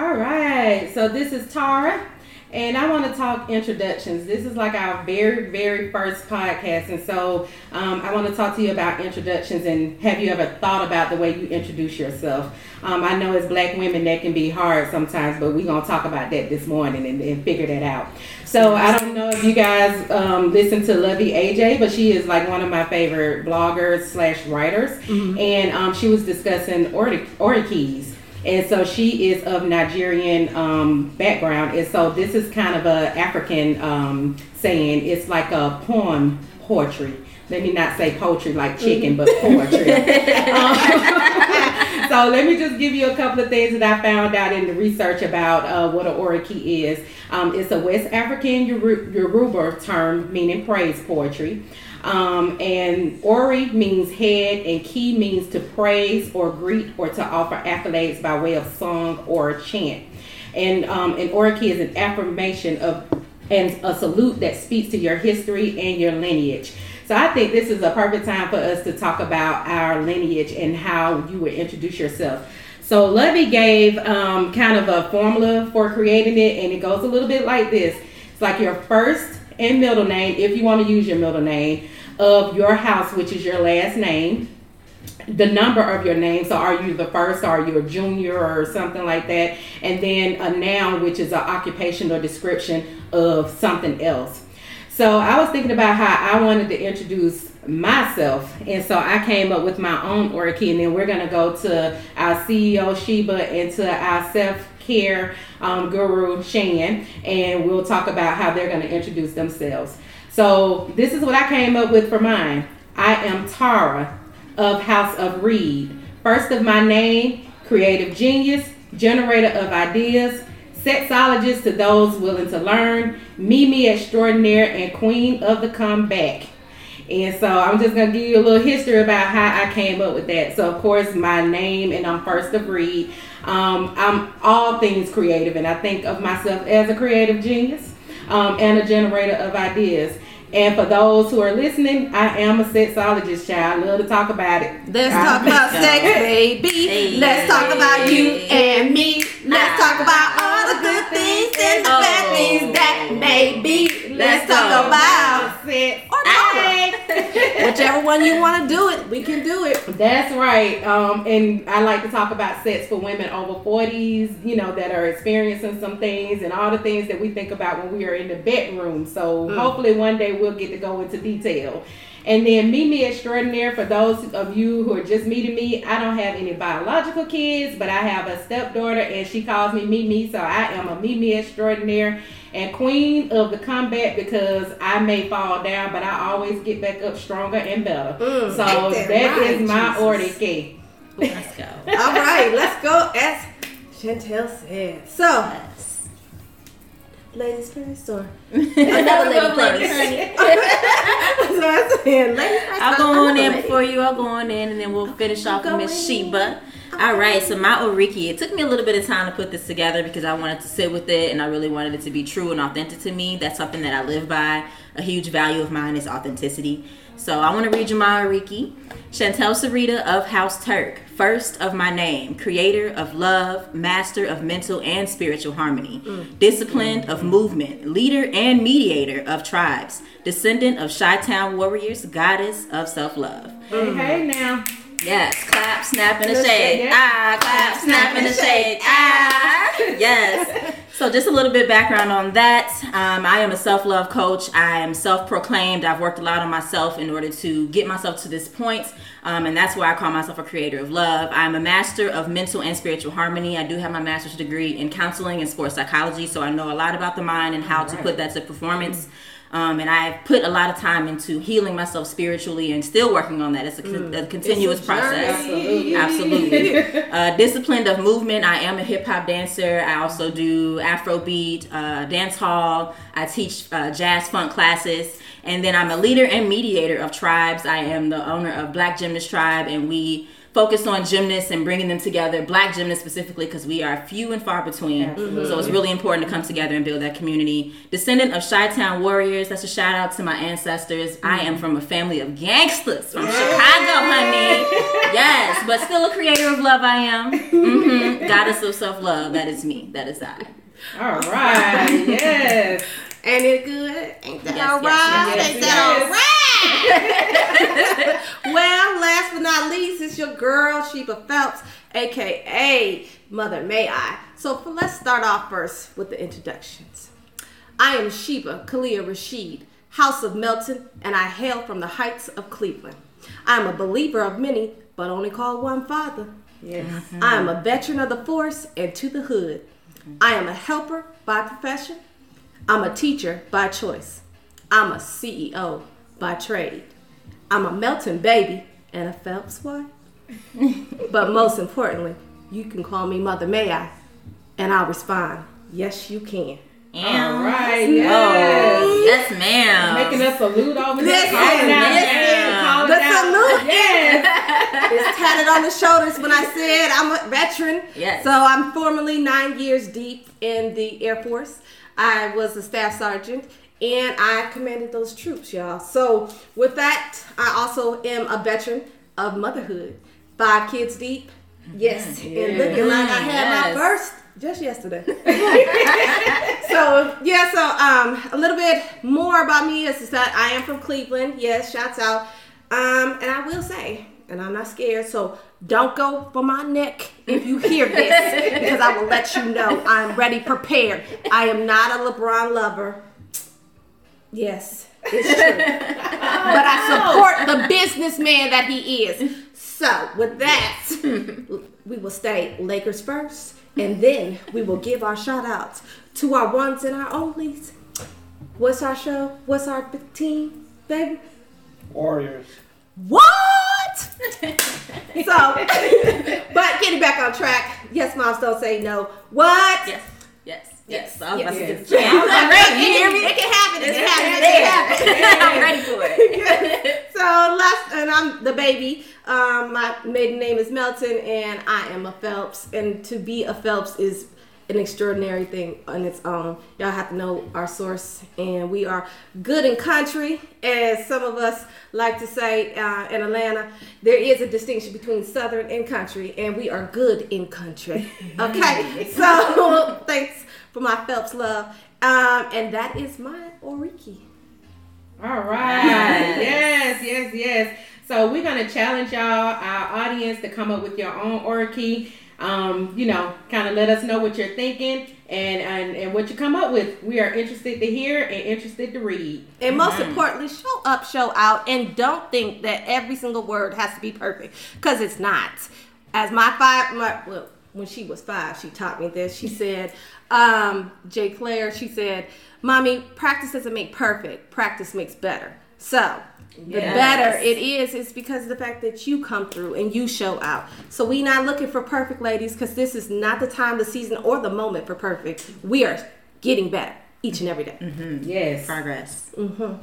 All right, so this is Tara. And I want to talk introductions. This is like our very, very first podcast. And so um, I want to talk to you about introductions and have you ever thought about the way you introduce yourself? Um, I know as black women that can be hard sometimes, but we're going to talk about that this morning and, and, figure that out. So I don't know if you guys um, listen to Luvvie Ajayi, but she is like one of my favorite bloggers slash writers. Mm-hmm. And um, she was discussing keys. And so she is of Nigerian um, background, and so this is kind of a African um, saying. It's like a poem poetry. Let me not say poetry like chicken, but poetry. um, so let me just give you a couple of things that I found out in the research about uh, what an oriki is. Um, it's a West African Yoruba term meaning praise poetry. Um, and Ori means head, and Ki means to praise or greet or to offer accolades by way of song or chant. And um, an Oriki is an affirmation of and a salute that speaks to your history and your lineage. So I think this is a perfect time for us to talk about our lineage and how you would introduce yourself. So Luvvie gave um, kind of a formula for creating it, and it goes a little bit like this. It's like your first and middle name, if you want to use your middle name, of your house, which is your last name, the number of your name. So, are you the first? Are you a junior or something like that? And then a noun, which is an occupation or description of something else. So, I was thinking about how I wanted to introduce myself, and so I came up with my own Oriki, and then we're to go to our CEO Sheba and to our self care um, guru Shan, and we'll talk about how they're going to introduce themselves. So this is what I came up with for mine. I am Tara of House of Reed. First of my name, creative genius, generator of ideas, sexologist to those willing to learn, Mimi extraordinaire, and queen of the comeback. And so I'm just gonna give you a little history about how I came up with that. So of course my name and I'm first of reed. Um, I'm all things creative, and I think of myself as a creative genius um, and a generator of ideas. And for those who are listening, I am a sexologist, child. I love to talk about it. Let's I talk about sex, baby. Hey, Let's talk about you and me. Let's talk about all the good things and the bad oh. things that may be. Let's talk about sex Whichever one you want to do it, we can do it. That's right. Um, and I like to talk about sets for women over 40s, you know, that are experiencing some things and all the things that we think about when we are in the bedroom. So mm. hopefully one day we'll get to go into detail. And then Mimi Extraordinaire, for those of you who are just meeting me, I don't have any biological kids, but I have a stepdaughter and she calls me Mimi, so I am a Mimi Extraordinaire and queen of the combat because I may fall down, but I always get back up stronger and better. Mm, so that, that right, is my order Let's go. All right, let's go. As Chantel said. So, yes. Ladies first or another lady first? so I'm saying, ladies first. I'll go on in before you. I'll go on in, and then we'll finish off with Miss Sheba. All right, so my Oriki, it took me a little bit of time to put this together because I wanted to sit with it and I really wanted it to be true and authentic to me. That's something that I live by. A huge value of mine is authenticity. So I want to read you my Oriki. Chantel Sarita of House Turk, first of my name, creator of love, master of mental and spiritual harmony, mm. disciplined of movement, leader and mediator of tribes, descendant of Chi Town warriors, goddess of self love. Mm. Hey now. Yes, clap, snap, in the shade. Ah, clap, snap, in the shade. Ah, yes. So, just a little bit background on that. Um, I am a self love coach. I am self proclaimed. I've worked a lot on myself in order to get myself to this point, um, and that's why I call myself a creator of love. I'm a master of mental and spiritual harmony. I do have my master's degree in counseling and sports psychology, so I know a lot about the mind and how to put that to performance. Mm-hmm um, and I've put a lot of time into healing myself spiritually and still working on that. It's a, mm. a continuous a process. Absolutely. Absolutely. uh, disciplined of movement. I am a hip hop dancer. I also do Afrobeat, uh, dance hall. I teach uh, jazz funk classes. And then I'm a leader and mediator of tribes. I am the owner of Black Gymnast Tribe, and we focused on gymnasts and bringing them together, black gymnasts specifically, because we are few and far between. Absolutely. So it's really important to come together and build that community. Descendant of Chi Town Warriors, that's a shout out to my ancestors. Mm-hmm. I am from a family of gangsters from Chicago, honey. yes, but still a creator of love, I am. Mm-hmm. Goddess of self love, that is me. That is I. All right, yes. Ain't it good? Ain't that yes, all right? Yes, yes, Ain't that all right? well, last but not least, it's your girl, Sheba Phelps, aka Mother May I. So let's start off first with the introductions. I am Sheba Kalia Rashid, House of Melton, and I hail from the heights of Cleveland. I am a believer of many, but only call one father. Yes. Mm-hmm. I am a veteran of the force and to the hood. I am a helper by profession I'm a teacher by choice. I'm a CEO by trade. I'm a Melton baby and a Phelps wife. but most importantly, you can call me Mother May I, and I'll respond, yes, you can. All right. Yes. Oh, yes, ma'am. Making a salute over there. Yes, yes, The salute yes. is tatted on the shoulders when I said I'm a veteran. Yes. So I'm formerly nine years deep in the Air Force. I was a staff sergeant and I commanded those troops, y'all. So with that, I also am a veteran of motherhood. Five kids deep. Yes. Yeah. And looking like I had yes. my first just yesterday. so yeah, so um a little bit more about me is, is that I am from Cleveland. Yes, shouts out. Um, and I will say, and I'm not scared, so don't go for my neck if you hear this, because I will let you know I'm ready, prepared. I am not a LeBron lover. Yes, it's true. but I support the businessman that he is. So, with that, we will stay Lakers first, and then we will give our shout outs to our ones and our onlys. What's our show? What's our team, baby? Warriors. What? so, but getting back on track. Yes, moms don't say no. What? Yes. Yes. Yes. yes. I'm, yes. I'm ready. You hear me? It can happen. It can happen. It can happen. I'm ready for it. so last, and I'm the baby. Um, my maiden name is Melton, and I am a Phelps. And to be a Phelps is an extraordinary thing on its own. Y'all have to know our source, and we are good in country, as some of us like to say uh, in Atlanta. There is a distinction between Southern and country, and we are good in country. Okay, so thanks for my Phelps love, um, and that is my Oriki. All right. yes, yes, yes. So we're gonna challenge y'all, our audience, to come up with your own Oriki um, you know, kind of let us know what you're thinking and, and and what you come up with. We are interested to hear and interested to read. And most mm-hmm. importantly, show up, show out, and don't think that every single word has to be perfect because it's not. As my five, my, well, when she was five, she taught me this. She said, um, Jay Claire, she said, "Mommy, practice doesn't make perfect. Practice makes better." So the yes. better it is it's because of the fact that you come through and you show out so we not looking for perfect ladies because this is not the time the season or the moment for perfect we are getting better each and every day. Mm-hmm. yes progress mm-hmm.